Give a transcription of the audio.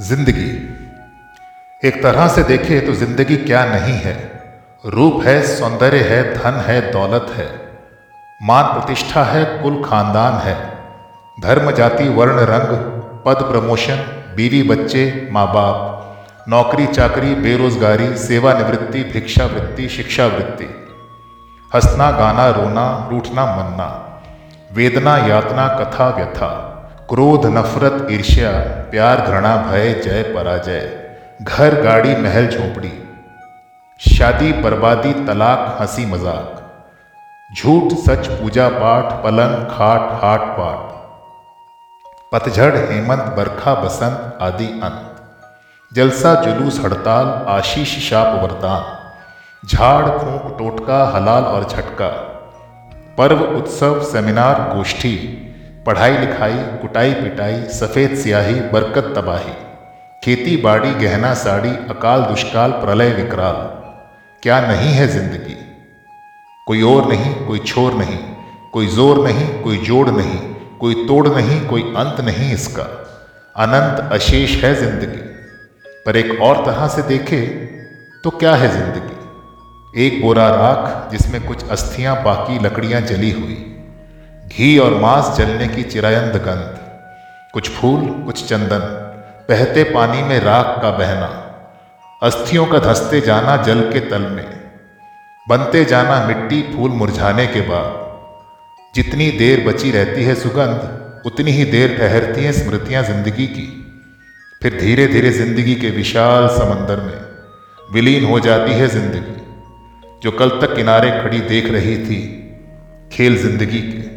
ज़िंदगी। एक तरह से देखे तो ज़िंदगी क्या नहीं है। रूप है, सौंदर्य है, धन है, दौलत है। मान प्रतिष्ठा है, कुल खानदान है। धर्म, जाति, वर्ण, रंग, पद, प्रमोशन, बीवी, बच्चे माँ बाप नौकरी, चाकरी, बेरोजगारी, सेवानिवृत्ति, भिक्षावृत्ति, शिक्षावृत्ति। हंसना, गाना, रोना रूठना मनना। वेदना, यातना, कथा, व्यथा। क्रोध, नफरत, ईर्ष्या, प्यार, घृणा, भय, जय, पराजय। घर, गाड़ी, महल, झोपड़ी। शादी, बर्बादी, तलाक, हँसी, मज़ाक। झूठ, सच, पूजा पाठ, पलंग, खाट, हाट पाट। पतझड़, हेमंत, बरखा, बसंत आदि अंत। जलसा, जुलूस, हड़ताल, आशीष, शाप, वरदान। झाड़, फूंक, टोटका, हलाल और झटका। पर्व, उत्सव, सेमिनार, गोष्ठी। पढ़ाई लिखाई, कुटाई पिटाई, सफ़ेद स्याही, बरकत तबाही, खेती बाड़ी, गहना साड़ी, अकाल दुष्काल, प्रलय विकराल। क्या नहीं है ज़िंदगी? कोई और नहीं, कोई छोर नहीं, कोई ज़ोर नहीं, कोई जोड़ नहीं, कोई तोड़ नहीं, कोई अंत नहीं इसका। अनंत अशेष है ज़िंदगी। पर एक और तरह से देखे तो क्या है ज़िंदगी? एक बोरा राख जिसमें कुछ अस्थियाँ, बाकी लकड़ियाँ जली हुई। घी और मांस जलने की चिरायंद गंध, कुछ फूल, कुछ चंदन, बहते पानी में राख का बहना, अस्थियों का धसते जाना जल के तल में, बनते जाना मिट्टी फूल मुरझाने के बाद। जितनी देर बची रहती है सुगंध, उतनी ही देर ठहरती हैं स्मृतियाँ ज़िंदगी की। फिर धीरे धीरे ज़िंदगी के विशाल समंदर में विलीन हो जाती है ज़िंदगी, जो कल तक किनारे खड़ी देख रही थी खेल ज़िंदगी के।